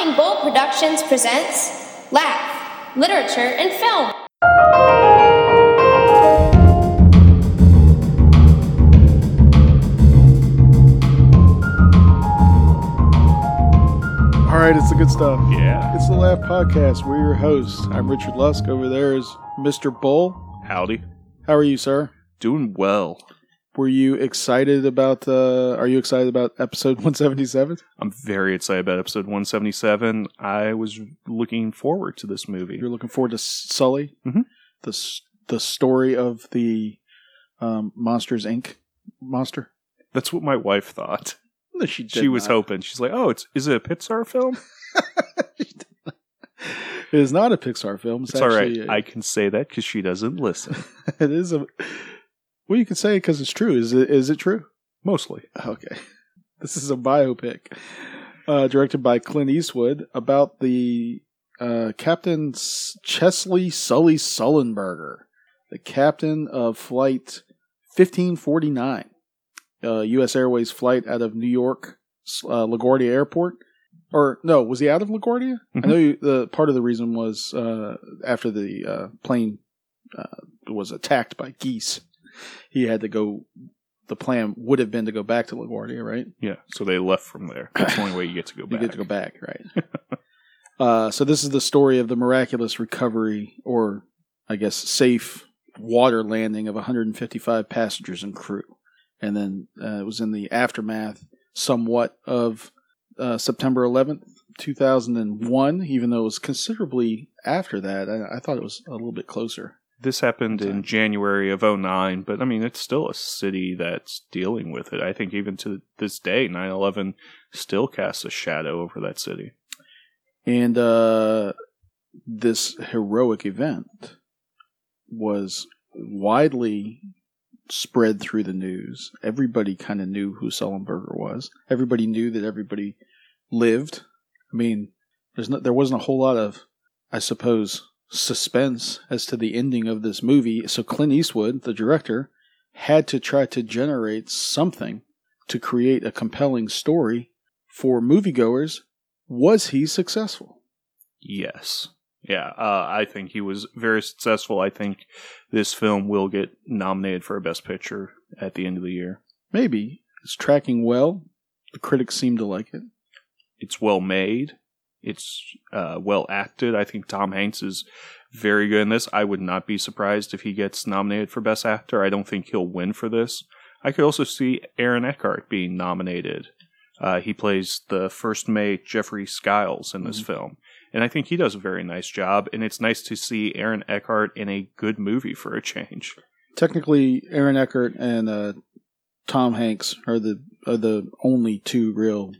Flying Bull Productions presents Laugh, Literature, and Film. All right, it's the good stuff. Yeah. It's the Laugh Podcast. We're your hosts. I'm Richard Lusk. Over there is Mr. Bull. Howdy. How are you, sir? Doing well. Were you excited about? Uh, are you excited about episode 177? I'm very excited about episode 177. I was looking forward to this movie. You're looking forward to Sully, Mhm. the the story of the um, Monsters Inc. monster. That's what my wife thought. No, she she was not. hoping. She's like, "Oh, it's is it a Pixar film? It is not a Pixar film. It's, It's all right. a- I can say that because she doesn't listen. it is a. Well, you can say it because it's true. Is it? Is it true? Mostly. Okay. This is a biopic uh, directed by Clint Eastwood about the uh, Captain Chesley Sully Sullenberger, the captain of Flight 1549, uh, U.S. Airways flight out of New York, uh, LaGuardia Airport. Or, no, was he out of LaGuardia? I Mhm. know you, the part of the reason was uh, after the uh, plane uh, was attacked by geese, he had to go the plan would have been to go back to LaGuardia, right? Yeah. So they left from there. That's the only way you get to go back. You get to go back, right? uh, so this is the story of the miraculous recovery, or I guess safe water landing of 155 passengers and crew, and then uh, it was in the aftermath, somewhat of uh, September 11th, 2001. Even though it was considerably after that, I, I thought it was a little bit closer. This happened in January of 09, but I mean, it's still a city that's dealing with it. I think even to this day, 9 11 still casts a shadow over that city. And uh, this heroic event was widely spread through the news. Everybody kind of knew who Sullenberger was. Everybody knew that everybody lived. I mean, there's there wasn't a whole lot of, I suppose, suspense as to the ending of this movie. So Clint Eastwood, the director, had to try to generate something to create a compelling story for moviegoers was he successful? Yes. Yeah, uh, I think he was very successful. I think this film will get nominated for a Best Picture at the end of the year. Maybe. It's tracking well. The critics seem to like it. It's well made. It's uh, well acted. I think Tom Hanks is very good in this. I would not be surprised if he gets nominated for Best Actor. I don't think he'll win for this. I could also see Aaron Eckhart being nominated. Uh, he plays the first mate Jeffrey Skiles in this film, and I think he does a very nice job. And it's nice to see Aaron Eckhart in a good movie for a change. Technically, Aaron Eckhart and uh, Tom Hanks are the are the only two real,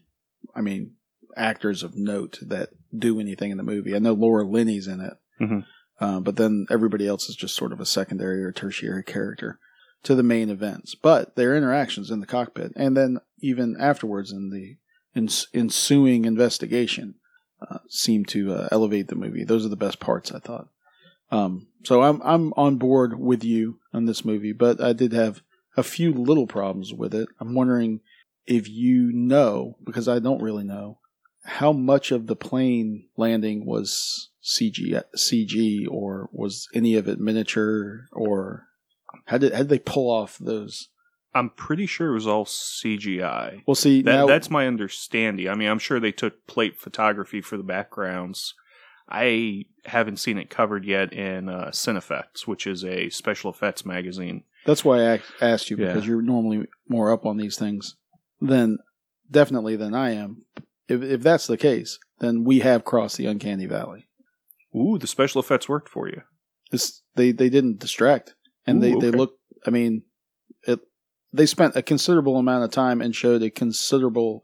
I mean, actors of note that do anything in the movie. I know Laura Linney's in it, Mhm. uh, but then everybody else is just sort of a secondary or tertiary character to the main events. But their interactions in the cockpit, and then even afterwards in the ens- ensuing investigation, uh, seem to uh, elevate the movie. Those are the best parts, I thought. Um, so I'm I'm on board with you on this movie, but I did have a few little problems with it. I'm wondering if you know, because I don't really know, how much of the plane landing was CG, CG, or was any of it miniature, or how did how did they pull off those? I'm pretty sure it was all CGI. Well, see That, now that's my understanding. I mean, I'm sure they took plate photography for the backgrounds. I haven't seen it covered yet in uh, Cinefex, which is a special effects magazine. That's why I asked you Yeah. because you're normally more up on these things than definitely than I am. If if that's the case, then we have crossed the uncanny valley. Ooh, the special effects worked for you. This they they didn't distract, and they Ooh, they okay. look. I mean, it. They spent a considerable amount of time and showed a considerable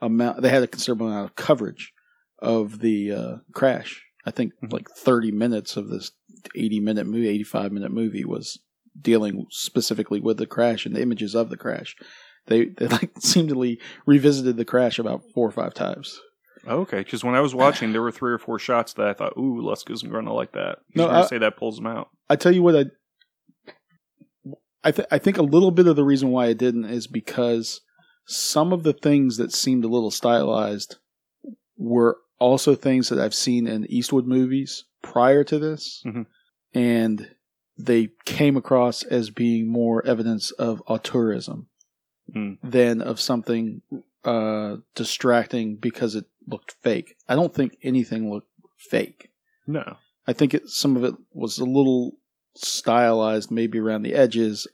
amount. They had a considerable amount of coverage of the uh, crash. I think Mhm. like thirty minutes of this eighty minute movie, eighty five minute movie was dealing specifically with the crash and the images of the crash. They they like seemingly revisited the crash about four or five times. Okay, because when I was watching, there were three or four shots that I thought, "Ooh, Lusk isn't going to like that." He's No, going to I- say that pulls him out. I tell you what, I I, th- I think a little bit of the reason why it didn't is because some of the things that seemed a little stylized were also things that I've seen in Eastwood movies prior to this, Mhm. and they came across as being more evidence of auteurism Mm. than of something uh, distracting because it looked fake. I don't think anything looked fake. No. I think it, some of it was a little stylized, maybe around the edges.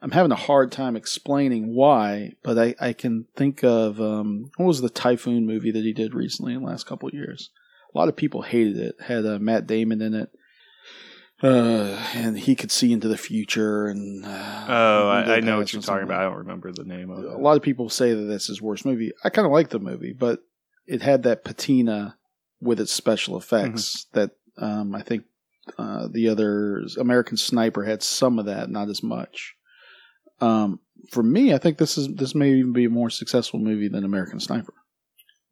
I'm having a hard time explaining why, but I, I can think of um, what was the Typhoon movie that he did recently in the last couple of years. A lot of people hated it. Had uh, Matt Damon in it, uh, and he could see into the future. And uh, Oh, I, I know what you're talking about. I don't remember the name of it. a lot of people say that that's his worst movie. I kind of like the movie, but it had that patina with its special effects Mm-hmm. that um, I think uh, the other American Sniper had some of that, not as much. Um, for me, I think this is this may even be a more successful movie than American Sniper.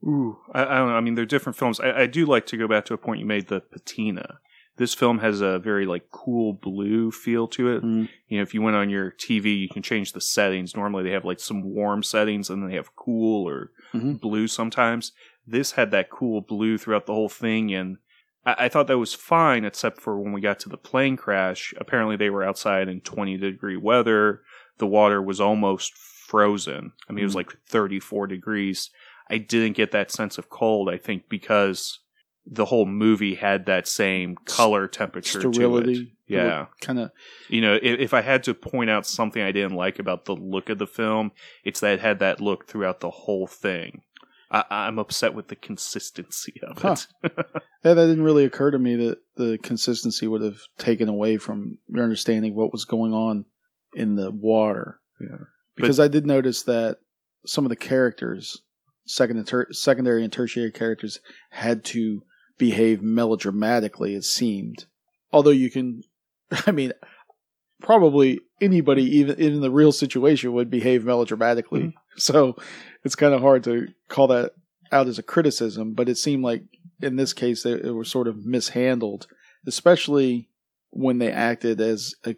Ooh, I, I don't know. I mean, they're different films. I, I do like to go back to a point you made. The patina. This film has a very like cool blue feel to it. Mm. You know, if you went on your TV, you can change the settings. Normally, they have like some warm settings, and then they have cool or Mhm. blue sometimes. This had that cool blue throughout the whole thing, and I, I thought that was fine, except for when we got to the plane crash. Apparently, they were outside in 20 degree weather. The water was almost frozen. I mean, it was Mhm. like 34 degrees. I didn't get that sense of cold, I think, because the whole movie had that same color temperature to it. Sterility, Yeah. kind of. You know, if, if I had to point out something I didn't like about the look of the film, it's that it had that look throughout the whole thing. I, I'm upset with the consistency of Huh. it. Yeah, that didn't really occur to me that the consistency would have taken away from your understanding what was going on in the water. Yeah. Because I did notice that some of the characters, second and ter- secondary and tertiary characters, had to behave melodramatically. It seemed, although you can, I mean, probably anybody, even in the real situation, would behave melodramatically. Mhm. So it's kind of hard to call that out as a criticism, but it seemed like in this case they, it was sort of mishandled, especially when they acted as a,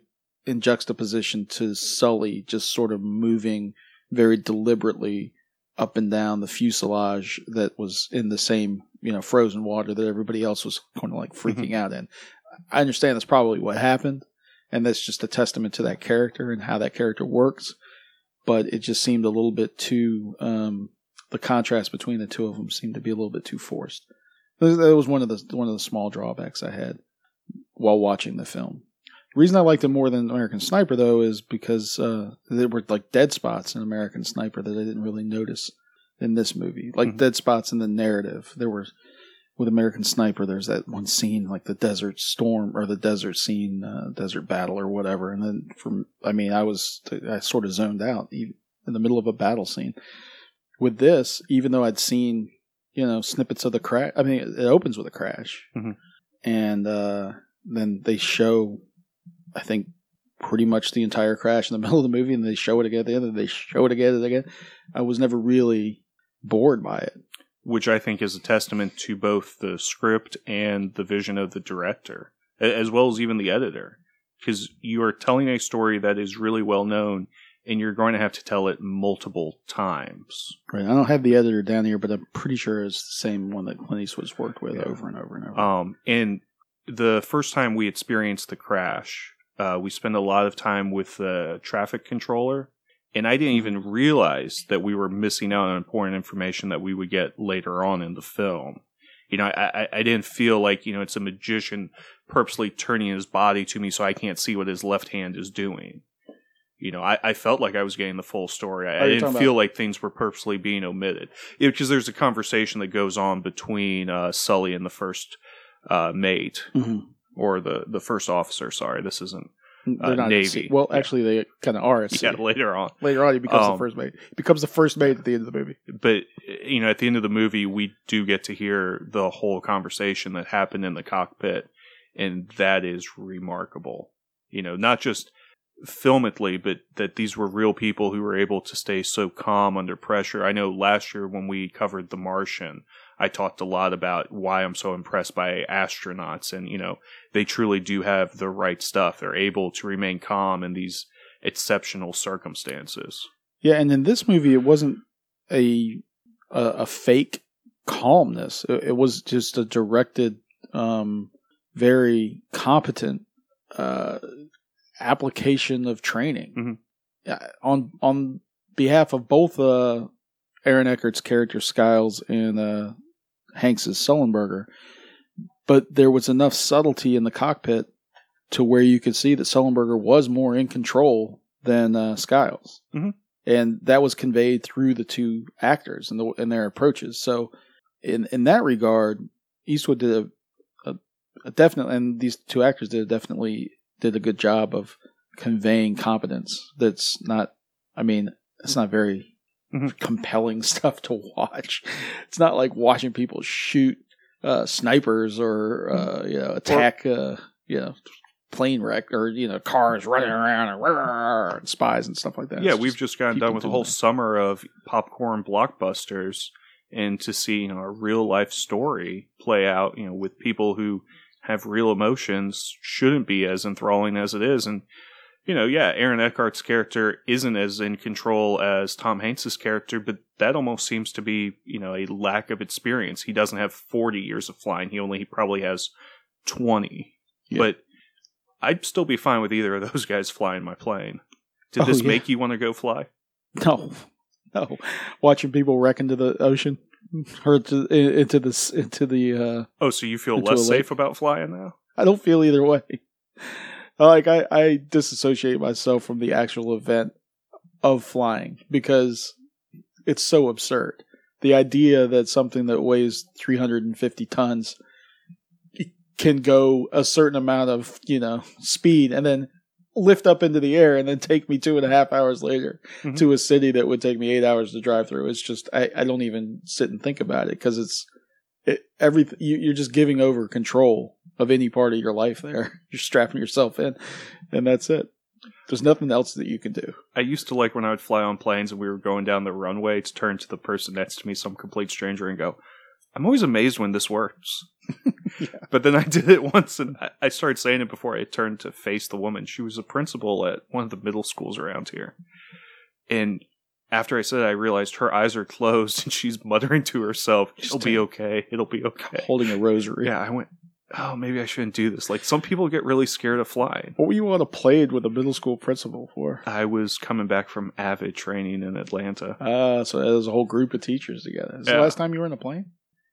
in juxtaposition to Sully, just sort of moving very deliberately up and down the fuselage that was in the same you know frozen water that everybody else was kind of like freaking out in. I understand that's probably what happened, and that's just a testament to that character and how that character works. But it just seemed a little bit too. Um, the contrast between the two of them seemed to be a little bit too forced. That that was one of the one of the small drawbacks I had while watching the film. The reason I liked it more than American Sniper, though, is because uh, there were like dead spots in American Sniper that I didn't really notice in this movie, like Mhm. dead spots in the narrative. There were with American Sniper. There's that one scene, like the desert storm or the desert scene, uh, desert battle or whatever. And then from, I mean, I was I sort of zoned out in the middle of a battle scene. With this, even though I'd seen you know snippets of the crash, I mean, it opens with a crash, Mhm. and uh, then they show, I think, pretty much the entire crash in the middle of the movie, and they show it again at the end, and they show it again and again. I was never really bored by it. which I think is a testament to both the script and the vision of the director, as well as even the editor. Because you are telling a story that is really well known, and you're going to have to tell it multiple times. Right. I don't have the editor down here, but I'm pretty sure it's the same one that Clint Eastwood's worked with Yeah. over and over and over. Um, and the first time we experienced the crash, uh, we spent a lot of time with the traffic controller, and I didn't even realize that we were missing out on important information that we would get later on in the film. You know, I, I, didn't feel like you know it's a magician purposely turning his body to me so I can't see what his left hand is doing. You know, I, I felt like I was getting the full story. I, Oh, I didn't feel about- like things were purposely being omitted. Because there's a conversation that goes on between uh, Sully and the first uh, mate, Mhm. or the, the first officer. Sorry, this isn't. They're uh, not Navy. Well, actually, they kind of are. Yeah, later on. Later on, he becomes the Um, first mate. He becomes the first mate at the end of the movie. But, you know, at the end of the movie, we do get to hear the whole conversation that happened in the cockpit. And that is remarkable. You know, not just filmically, but that these were real people who were able to stay so calm under pressure. I know last year when we covered The Martian, I talked a lot about why I'm so impressed by astronauts. And, you know, they truly do have the right stuff. They're able to remain calm in these exceptional circumstances. Yeah, and in this movie, it wasn't a a, a fake calmness. It, it was just a directed, um, very competent uh, application of training Mhm. On on behalf of both uh, Aaron Eckhart's character Skiles and uh, Hanks's Sullenberger. But there was enough subtlety in the cockpit to where you could see that Sullenberger was more in control than uh, Skiles, Mhm. and that was conveyed through the two actors and the and their approaches. So, in in that regard, Eastwood did a, a, a definite, and these two actors did definitely did a good job of conveying competence. That's not, I mean, it's not very Mhm. compelling stuff to watch. It's not like watching people shoot uh, snipers or uh, you know attack uh, you know plane wreck or you know cars running around and, "Rrrr," and spies and stuff like that. yeah, we've just- just gotten done with a whole that. summer of popcorn blockbusters, and to see you know a real life story play out, you know, with people who have real emotions, shouldn't be as enthralling as it is. And you know, yeah, Aaron Eckhart's character isn't as in control as Tom Hanks's character, but that almost seems to be you know a lack of experience. He doesn't have forty years of flying; he only he probably has twenty. Yeah. But I'd still be fine with either of those guys flying my plane. Did Oh, this yeah. make you want to go fly? No, no. Watching people wreck into the ocean or to, into the into the. Uh, Oh, so you feel less safe about flying now? I don't feel either way. Like I, I disassociate myself from the actual event of flying because it's so absurd. The idea that something that weighs 350 tons can go a certain amount of you know speed and then lift up into the air and then take me two and a half hours later Mhm. to a city that would take me eight hours to drive through. It's just I, I don't even sit and think about it because it's it, everything. You, you're just giving over control of any part of your life. There, you're strapping yourself in, and that's it. There's nothing else that you can do. I used to like when I would fly on planes and we were going down the runway to turn to the person next to me, some complete stranger, and go, I'm always amazed when this works. But then I did it once and I- I started saying it before I turned to face the woman. She was a principal at one of the middle schools around here. And after I said it, I realized her eyes are closed and she's muttering to herself, It'll be okay. It'll be okay. Holding a rosary. Yeah, I went, oh, maybe I shouldn't do this. Like some people get really scared of flying. What were you on a plane with a middle school principal for? I was coming back from Avid training in Atlanta. Ah, so there's a whole group of teachers together. Is Yeah. the last time you were in a plane?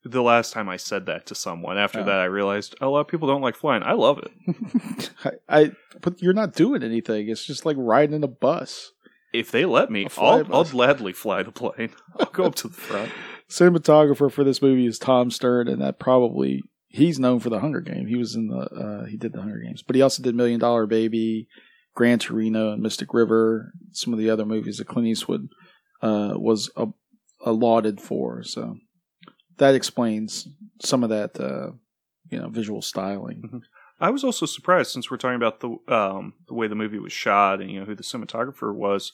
The last time I said that to someone, after Oh. that, I realized a lot of people don't like flying. I love it. I, I, but you're not doing anything. It's just like riding in a bus. If they let me, I'll, I'll gladly fly the plane. I'll go up to the front. Cinematographer for this movie is Tom Stern, and that probably he's known for the Hunger Games. He was in the uh, he did the Hunger Games, but he also did Million Dollar Baby, Gran Torino, and Mystic River. Some of the other movies that Clint Eastwood uh, was a, for. So that explains some of that uh, you know visual styling. I was also surprised since we're talking about the um, the way the movie was shot and you know who the cinematographer was.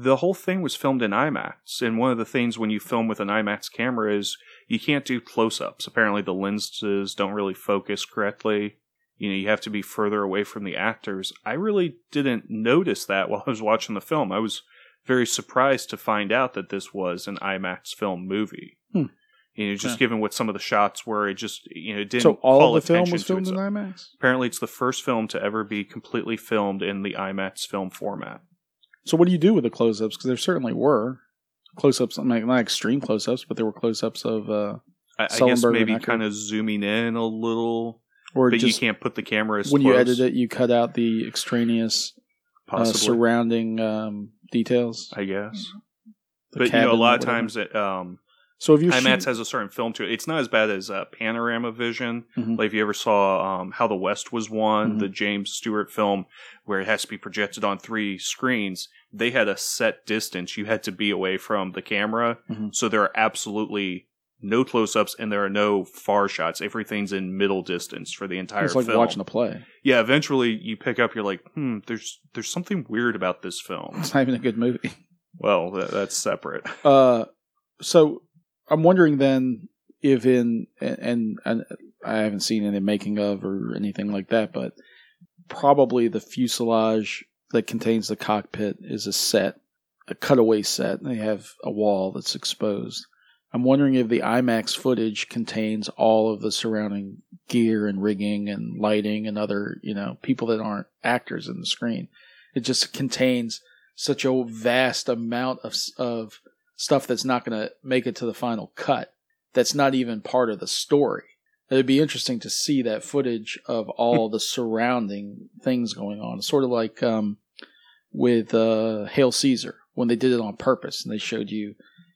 The whole thing was filmed in IMAX, and one of the things when you film with an IMAX camera is you can't do close-ups. Apparently, the lenses don't really focus correctly. You know, you have to be further away from the actors. I really didn't notice that while I was watching the film. I was very surprised to find out that this was an IMAX film movie. Hmm. You know, just Yeah. given what some of the shots were, it just you know it didn't. So all the film was filmed in. IMAX. Apparently, it's the first film to ever be completely filmed in the IMAX film format. So what do you do with the close-ups? Because there certainly were close-ups, not not extreme close-ups, but there were close-ups of uh, I, I guess maybe kind of zooming in a little, or but just you can't put the camera as when close, you edit it, you cut out the extraneous uh, possibly. surrounding um, details. I guess, The but you know, a lot of whatever. times it, um, So if you're IMAX shooting, has a certain film to it. It's not as bad as uh, Panorama Vision. Mhm. Like if you ever saw um, How the West Was Won, Mhm. the James Stewart film, where it has to be projected on three screens, they had a set distance you had to be away from the camera. Mhm. So there are absolutely no close-ups and there are no far shots. Everything's in middle distance for the entire it's like film. watching a play. yeah, eventually you pick up, you're like, hmm, there's there's something weird about this film. It's not even a good movie. Well, that, that's separate. Uh, so I'm wondering then if in and, and I haven't seen any making of or anything like that, but probably the fuselage that contains the cockpit is a set, a cutaway set. They have a wall that's exposed. I'm wondering if the IMAX footage contains all of the surrounding gear and rigging and lighting and other, you know, people that aren't actors in the screen. It just contains such a vast amount of of stuff that's not going to make it to the final cut. That's not even part of the story. It'd be interesting to see that footage of all the surrounding things going on. Sort of like um, with uh, Hail Caesar when they did it on purpose and they showed you,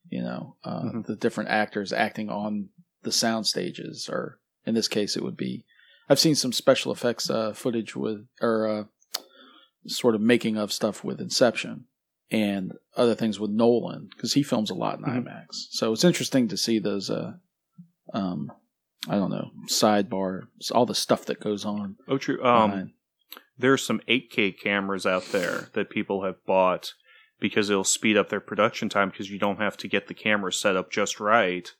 you know, uh, Mhm. the different actors acting on the sound stages, or in this case, it would be. I've seen some special effects uh, footage with, or uh, sort of making of stuff with Inception and other things with Nolan because he films a lot in Mhm. IMAX. So it's interesting to see those. Uh, um, I don't know sidebar, all the stuff that goes on. Oh, true. Um, there's some 8K cameras out there that people have bought because it'll speed up their production time because you don't have to get the camera set up just right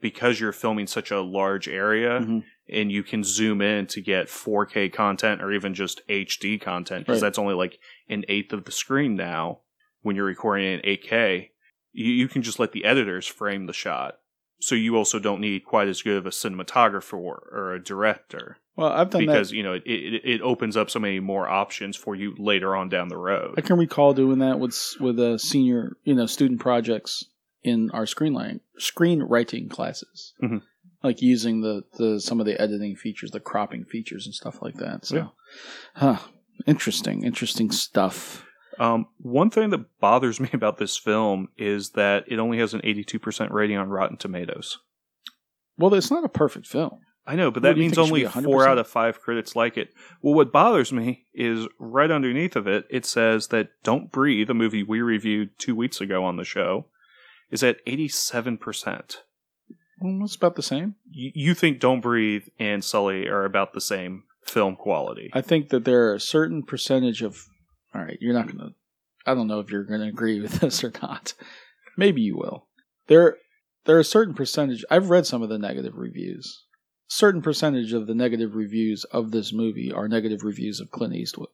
because you're filming such a large area Mhm. and you can zoom in to get 4K content or even just HD content because Right. that's only like an eighth of the screen now when you're recording in 8K. You, you can just let the editors frame the shot. So you also don't need quite as good of a cinematographer or a director Well, I've done because that. you know it, it it opens up so many more options for you later on down the road. I can recall doing that with with uh, senior, you know, student projects in our screenwriting screenwriting classes, Mhm. like using the, the some of the editing features, the cropping features, and stuff like that. So, Yeah. huh, interesting, interesting stuff. Um, one thing that bothers me about this film is that it only has an 82% rating on Rotten Tomatoes. Well, it's not a perfect film. I know, but that means think it should only four out of five critics like it. Well, what bothers me is right underneath of it, it says that Don't Breathe, a movie we reviewed two weeks ago on the show, is at 87%. Well, it's about the same. You, you think Don't Breathe and Sully are about the same film quality. I think that there are a certain percentage of. All right, you're not gonna. I don't know if you're gonna agree with this or not. Maybe you will. There, there are a certain percentage. I've read some of the negative reviews. Certain percentage of the negative reviews of this movie are negative reviews of Clint Eastwood.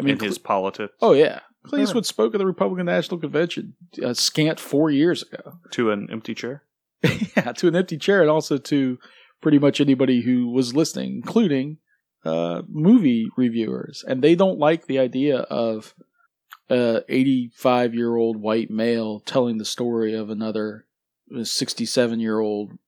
I mean, in his politics oh yeah, Clint Yeah. Eastwood spoke at the Republican National Convention a scant four years ago. to an empty chair. yeah, to an empty chair, and also to pretty much anybody who was listening, including uh, movie reviewers, and they don't like the idea of a 85 year old white male telling the story of another 67 year old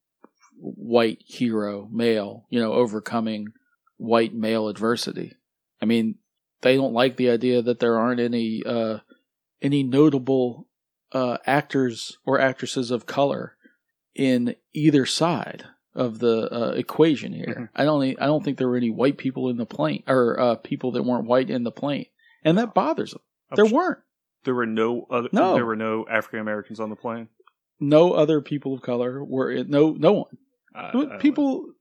white hero male, you know, overcoming white male adversity. I mean, they don't like the idea that there aren't any uh, any notable uh, actors or actresses of color in either side of the uh, equation here. I don't. I don't think there were any white people in the plane or uh, people that weren't white in the plane, and that bothers them. There weren't There were no other. No. There were no African Americans on the plane. no other people of color were in, no no one. I- I people.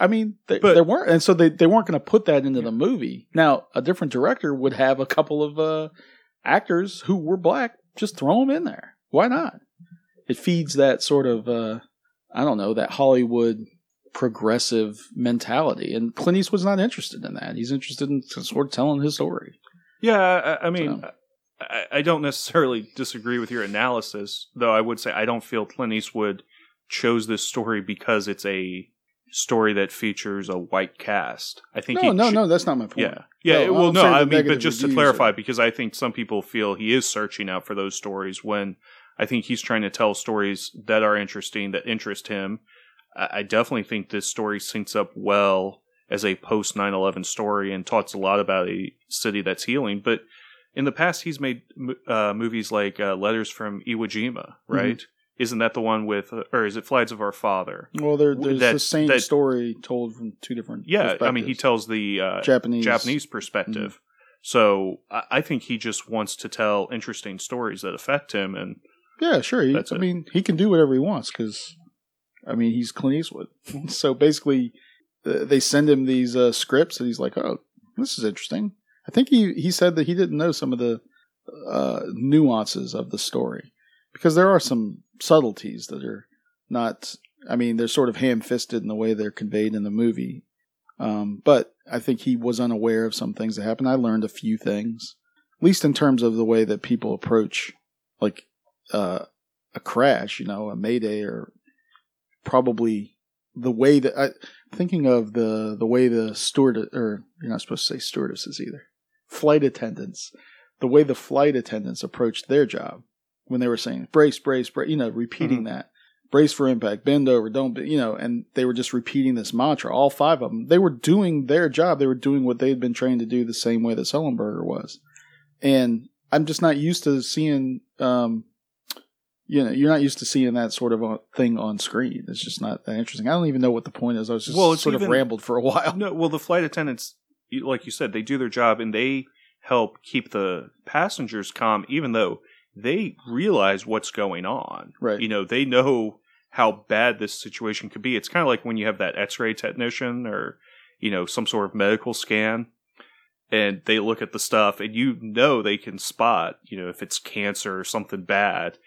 I mean, they, But- there weren't, and so they, they weren't going to put that into the movie. Now, a different director would have a couple of uh, actors who were black. Just throw them in there. Why not? It feeds that sort of, uh, I don't know, that Hollywood progressive mentality. And Clint Eastwood's not interested in that. He's interested in sort of telling his story. Yeah, I, I mean, So. I, I don't necessarily disagree with your analysis, though. I would say I don't feel Clint Eastwood chose this story because it's a story that features a white cast. I think No, no, no, that's not my point. Yeah, yeah. No, well, no, I mean, but just to clarify, are- because I think some people feel he is searching out for those stories when I think he's trying to tell stories that are interesting that interest him. I, definitely think this story syncs up well as a post 9/11 story and talks a lot about a city that's healing. But in the past, he's made uh, movies like uh, Letters from Iwo Jima, right? Isn't that the one with, uh, or is it Flags of Our Father? Well, there, there's the same that- story told from two different Yeah, I mean, he tells the uh, Japanese. Japanese perspective. So I, I think he just wants to tell interesting stories that affect him, and Yeah, sure. He, I it. mean, he can do whatever he wants because, I mean, he's Clint Eastwood. so basically, uh, they send him these uh, scripts, and he's like, "Oh, this is interesting." I think he he said that he didn't know some of the uh, nuances of the story because there are some subtleties that are not. I mean, they're sort of ham-fisted in the way they're conveyed in the movie. Um, but I think he was unaware of some things that happened. I learned a few things, at least in terms of the way that people approach, like uh, a crash, you know, a mayday, or probably the way that I thinking of the the way the steward or you're not supposed to say stewardesses either, flight attendants, the way the flight attendants approached their job when they were saying brace, brace, brace, you know, repeating Mhm. that. Brace for impact, bend over, don't, be, you know, and they were just repeating this mantra. All five of them, they were doing their job. They were doing what they had been trained to do the same way that Sullenberger was. And I'm just not used to seeing, um, you know, you're not used to seeing that sort of a thing on screen. It's just not that interesting. I don't even know what the point is. I was just Well, sort of rambled for a while. No, well, the flight attendants, like you said, they do their job and they help keep the passengers calm, even though they realize what's going on. Right. You know, they know how bad this situation could be. It's kind of like when you have that X-ray technician or you know some sort of medical scan, and they look at the stuff, and you know they can spot, you know, if it's cancer or something bad.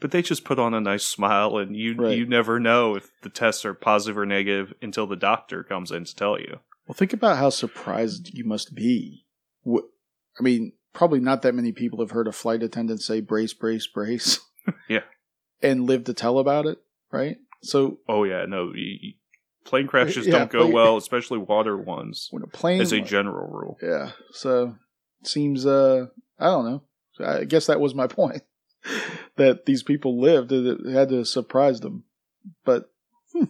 But they just put on a nice smile, and you Right. you never know if the tests are positive or negative until the doctor comes in to tell you. Well, think about how surprised you must be. I mean, probably not that many people have heard a flight attendant say brace, brace, brace. Yeah. And live to tell about it, right? So Oh yeah, no, y- y- plane crashes Yeah, don't go plane- well, especially water ones, when a plane. as a general rule. yeah. So seems, uh, I don't know. I guess that was my point. that these people lived, it had to surprise them. But hmm,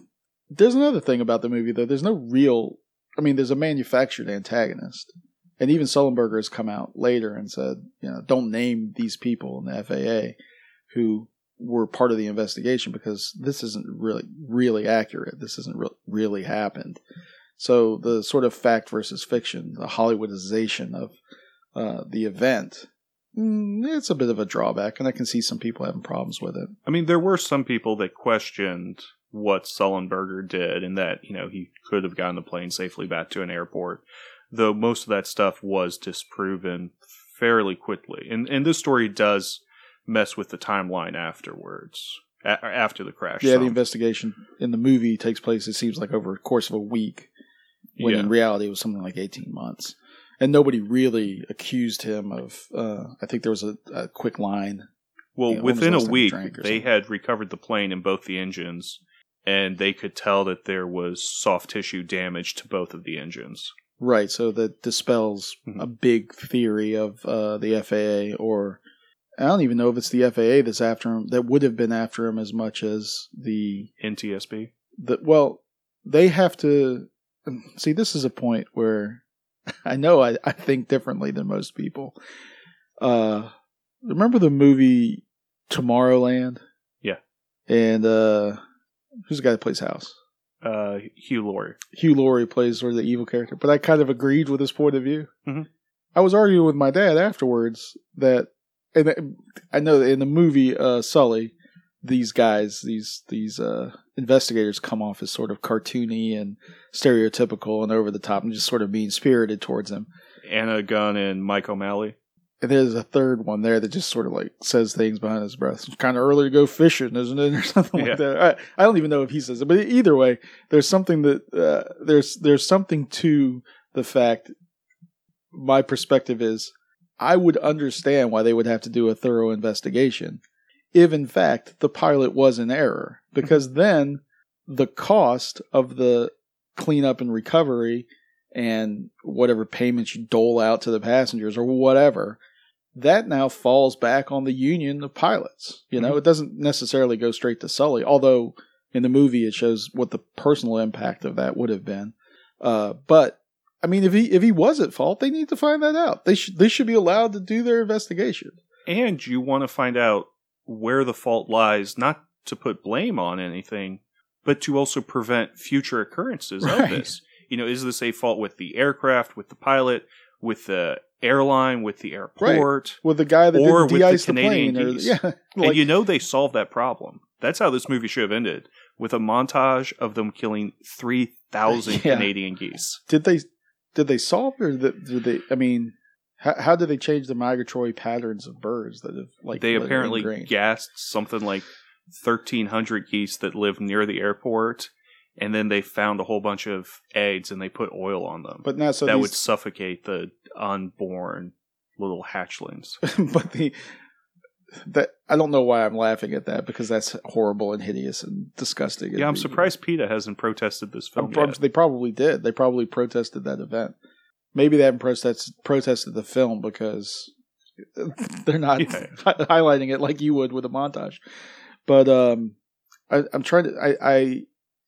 there's another thing about the movie, though. There's no real. I mean, there's a manufactured antagonist. And even Sullenberger has come out later and said, you know, don't name these people in the FAA who were part of the investigation because this isn't really really accurate. This isn't re- really happened. So the sort of fact versus fiction, the Hollywoodization of uh, the event, Mm, it's a bit of a drawback, and I can see some people having problems with it. I mean, there were some people that questioned what Sullenberger did and that, you know, he could have gotten the plane safely back to an airport, though most of that stuff was disproven fairly quickly. And, and this story does mess with the timeline afterwards, a- after the crash. Yeah, the investigation in the movie takes place. It seems like over a course of a week, when yeah. in reality it was something like eighteen months, and nobody really accused him of. Uh, I think there was a, a quick line. Well, when was within a you week, they something? had recovered the plane and both the engines, and they could tell that there was soft tissue damage to both of the engines. Right, so that dispels Mhm. a big theory of uh, the FAA, or I don't even know if it's the FAA that's after him. That would have been after him as much as the NTSB. the. Well, they have to see. This is a point where I know I, I think differently than most people. Uh, remember the movie Tomorrowland? Yeah. And uh, who's the guy that plays House? Uh, Hugh Laurie. Hugh Laurie plays sort of the evil character, but I kind of agreed with his point of view. Mhm. I was arguing with my dad afterwards that, and I know that in the movie uh, Sully, these guys, these these uh, investigators, come off as sort of cartoony and stereotypical and over the top, and just sort of mean spirited towards him. Anna Gunn and Mike O'Malley. And there's a third one there that just sort of like says things behind his breath. It's kind of early to go fishing, isn't it, or something Yeah. like that. I, I don't even know if he says it, but either way, there's something that uh, there's there's something to the fact. My perspective is, I would understand why they would have to do a thorough investigation, if in fact the pilot was in error, because then the cost of the cleanup and recovery and whatever payments you dole out to the passengers or whatever that now falls back on the union of pilots. You know, Mhm. it doesn't necessarily go straight to Sully, although in the movie it shows what the personal impact of that would have been. Uh, but I mean, if he if he was at fault, they need to find that out. They should they should be allowed to do their investigation. And you want to find out where the fault lies, not to put blame on anything, but to also prevent future occurrences Right. of this. You know, is this a fault with the aircraft, with the pilot, with the airline, with the airport? With the guy that Or didn't with the de-ice the, Canadian plane, or, geese. yeah, and you know they solved that problem. That's how this movie should have ended with a montage of them killing 3,000 Yeah. Canadian geese. did they did they solve or did, did they? I mean, how, how did they change the migratory patterns of birds that have like they apparently ingrained? gassed something like 1,300 geese that live near the airport, and then they found a whole bunch of eggs and they put oil on them. But now, so that these, would suffocate the unborn little hatchlings. but the that I don't know why I'm laughing at that because that's horrible and hideous and disgusting. Yeah, I'm and- surprised PETA hasn't protested this film. Prob- they probably did. They probably protested that event. Maybe they haven't protested protested the film because they're not Yeah. hi- highlighting it like you would with a montage. But um, I, I'm trying to. I, I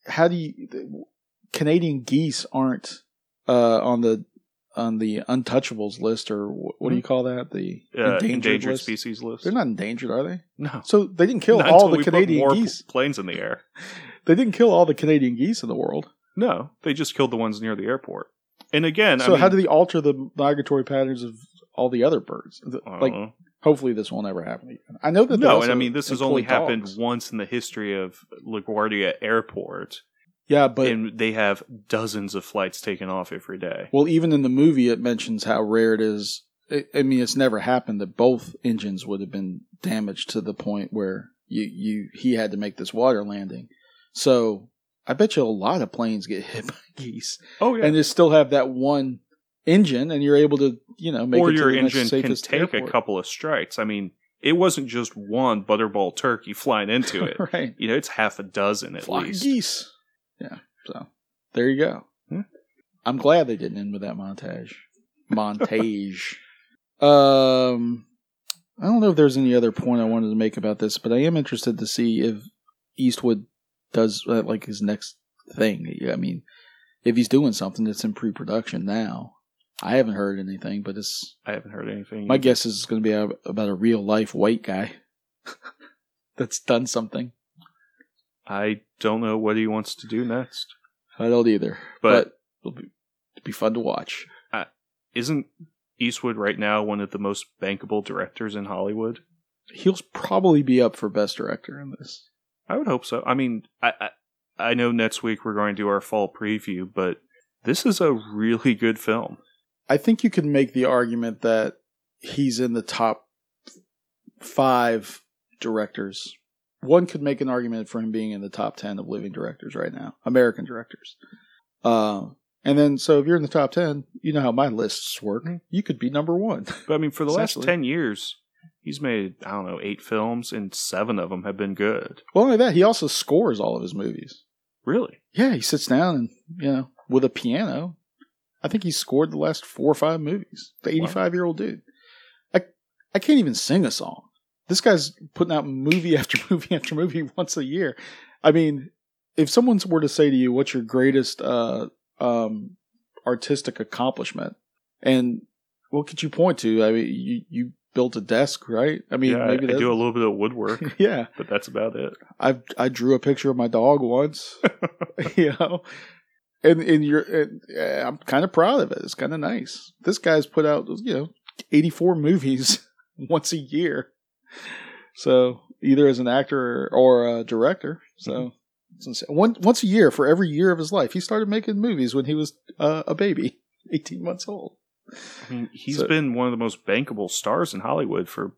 how do you Canadian geese aren't uh, on the on the untouchables list or wh- what do you call that? The Uh, endangered, endangered, list? species list. They're not endangered, are they? No. So they didn't kill Not all the Canadian more geese. planes in the air. They didn't kill all the Canadian geese in the world. No, they just killed the ones near the airport. And again, so I mean, how do they alter the migratory patterns of all the other birds? Don't uh-huh. Like, know. hopefully this won't ever happen again. I know that. no, and I mean this has only happened dogs. once in the history of LaGuardia Airport, Yeah, but and they have dozens of flights taken off every day. well, even in the movie, it mentions how rare it is. I I mean, it's never happened that both engines would have been damaged to the point where you you he had to make this water landing. So I bet you a lot of planes get hit by geese, Oh yeah, and they still have that one engine, and you're able to you know make or it to your engine can take airport. a couple of strikes. I mean, it wasn't just one butterball turkey flying into it. right? you know, it's half a dozen at of least. geese. Yeah. So there you go. Hmm. I'm glad they didn't end with that montage. Montage. um, I don't know if there's any other point I wanted to make about this, but I am interested to see if Eastwood does uh, like his next thing. I mean, if he's doing something that's in pre-production now. I haven't heard anything, but it's I haven't heard anything. my guess is it's going to be a, about a real life white guy that's done something. I don't know what he wants to do next. I don't either, But- but, it'll be, it'll be fun to watch. Isn't Eastwood right now one of the most bankable directors in Hollywood? He'll probably be up for best director in this. I would hope so. I mean, I, I I know next week we're going to do our fall preview, but this is a really good film. I think you could make the argument that he's in the top five directors. One could make an argument for him being in the top ten of living directors right now, American directors. Uh, and then, so if you're in the top ten, you know how my lists work. You could be number one. But I mean, for the last ten years, he's made I don't know eight films, and seven of them have been good. well, only that he also scores all of his movies. Really? Yeah, he sits down and you know with a piano. I think he scored the last four or five movies. The Wow. eighty-five year old dude. I I can't even sing a song. This guy's putting out movie after movie after movie once a year. I mean, if someone were to say to you, "What's your greatest uh, um, artistic accomplishment?" and what could you point to? I mean, you you built a desk, right? I mean, yeah, maybe I, I do a little bit of woodwork, yeah, but that's about it. I I drew a picture of my dog once, you know, and and you're and, uh, I'm kind of proud of it. It's kind of nice. This guy's put out you know 84 movies once a year, so either as an actor or a director. So. One, once a year for every year of his life. He started making movies when he was uh, a baby, 18 months old. I mean, he's So- been one of the most bankable stars in Hollywood for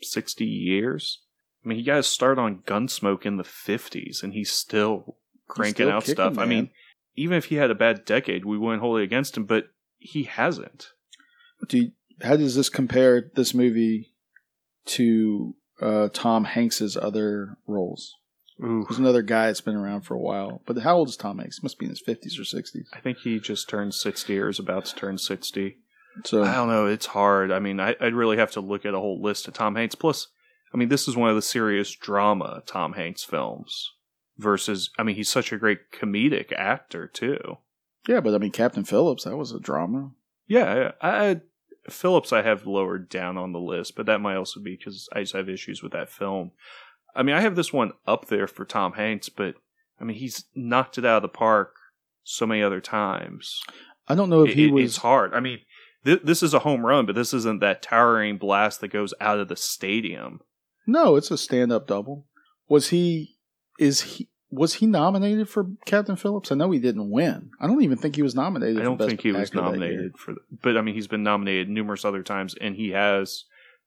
sixty years. I mean, he got his start on Gunsmoke in the fifties, and he's still cranking still out kicking, stuff. I mean, even if he had a bad decade, we wouldn't hold it against him, but he hasn't. Do you, how does this compare this movie to uh, Tom Hanks's other roles? Ooh, There's another guy that's been around for a while. But how old is Tom Hanks? He must be in his fifties or sixties. I think he just turned sixty or is about to turn sixty. So I don't know. It's hard. I mean, I, I'd really have to look at a whole list of Tom Hanks. Plus, I mean, this is one of the serious drama Tom Hanks films. Versus, I mean, he's such a great comedic actor too. yeah, but I mean Captain Phillips, that was a drama. Yeah, I, I Phillips I have lowered down on the list, but that might also be because I just have issues with that film. I mean, I have this one up there for Tom Hanks, but I mean, he's knocked it out of the park so many other times. I don't know if It- he it- was. It's hard. I mean, th- this is a home run, but this isn't that towering blast that goes out of the stadium. No, it's a stand-up double. Was he? Is he? Was he nominated for Captain Phillips? I know he didn't win. I don't even think he was nominated. I don't think he was Actor that year. nominated for, the, but I mean, he's been nominated numerous other times, and he has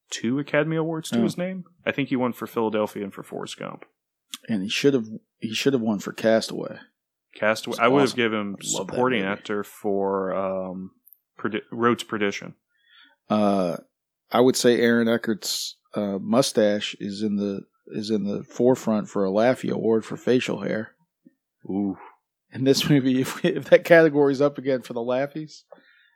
two Academy Awards to Oh. his name. I think he won for Philadelphia and for Forrest Gump. and he should have. He should have won for Castaway. Castaway. It's I would have given him I love that supporting actor for um, Perdi- Road to Perdition. Uh, I would say Aaron Eckhart's uh, mustache is in the is in the forefront for a Laffy Award for facial hair. Ooh. In this movie, if, if that category's up again for the Laffies,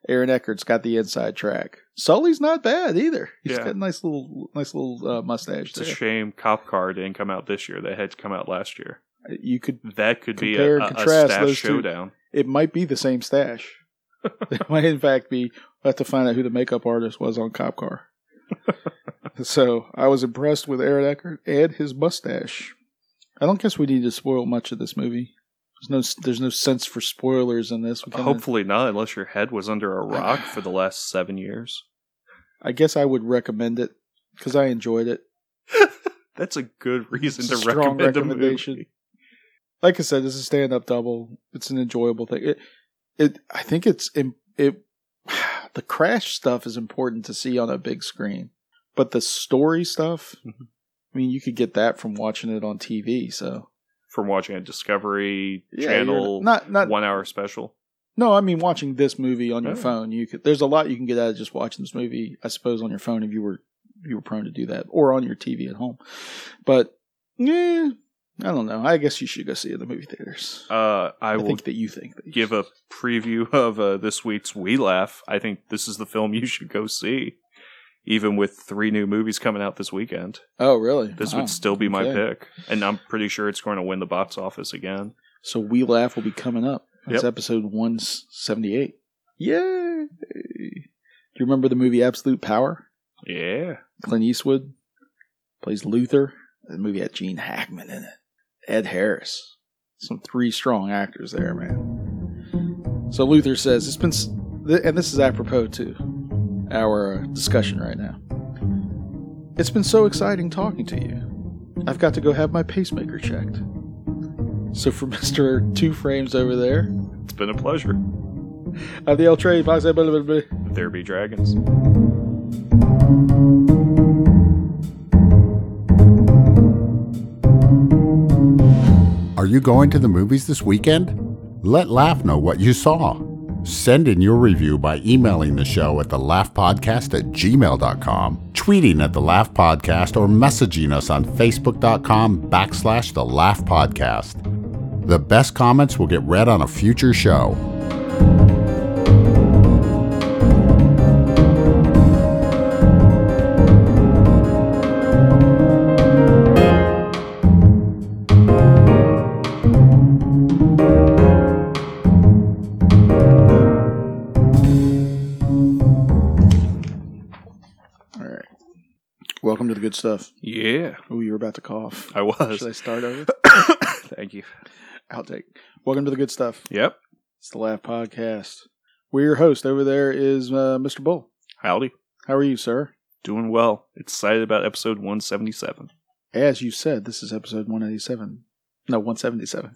Aaron Eckhart's got the inside track. Sully's not bad either. He's Yeah. got a nice little nice little uh, mustache It's a shame Cop Car didn't come out this year. They had to come out last year. You could That could be a, and a, a contrast stash those two. showdown. it might be the same stash. it might in fact be. We'll have to find out who the makeup artist was on Cop Car. so I was impressed with Aaron Eckhart and his mustache. I don't guess we need to spoil much of this movie. There's no there's no sense for spoilers in this. Kinda- Hopefully not, unless your head was under a rock for the last seven years. I guess I would recommend it because I enjoyed it. That's a good reason It's to recommend a movie. Like I said, it's a stand up double. It's an enjoyable thing. It, it I think it's it. The crash stuff is important to see on a big screen, but the story stuff. Mhm. I mean, you could get that from watching it on TV. So From watching a Discovery Yeah, Channel not not one hour special. No, I mean watching this movie on your Oh. phone. You could. There's a lot you can get out of just watching this movie. I suppose on your phone if you were if you were prone to do that, or on your TV at home. But yeah, I don't know. I guess you should go see it in the movie theaters. Uh, I, I, will think that you think that you give a preview of uh, this week's We Laugh. I think this is the film you should go see, even with three new movies coming out this weekend. Oh, really? This Wow. would still be my Okay. pick, and I'm pretty sure it's going to win the box office again. So we laugh will be coming up. That's Yep. episode one seventy eight. Yay! Do you remember the movie Absolute Power? Yeah, Clint Eastwood plays Luther. The movie had Gene Hackman in it. Ed Harris. Some three strong actors there, man. So Luther says it's been, and this is apropos to our uh, discussion right now. It's been so exciting talking to you. I've got to go have my pacemaker checked. So for Mister Two Frames over there, it's been a pleasure. I'm the blah, blah. There be dragons. Are you going to the movies this weekend? Let Laugh know what you saw. Send in your review by emailing the show at thelaughpodcast at gmail.com, tweeting at the Laugh Podcast, or messaging us on facebook.com backslash the Laugh Podcast. The best comments will get read on a future show. Good stuff. Yeah, Oh, you were about to cough. I was. Should I start over? Thank you. I'll take. Welcome to the good stuff. Yep. It's the Laugh Podcast. We're your host. Over there is uh, Mr. Bull. Howdy. How are you, sir? Doing well. Excited about episode 177. As you said, this is episode 187. No, 177.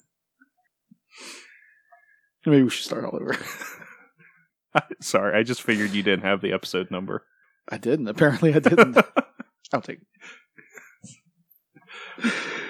Maybe we should start all over. Sorry, I just figured you didn't have the episode number. I didn't. Apparently, I didn't. I'll take. it.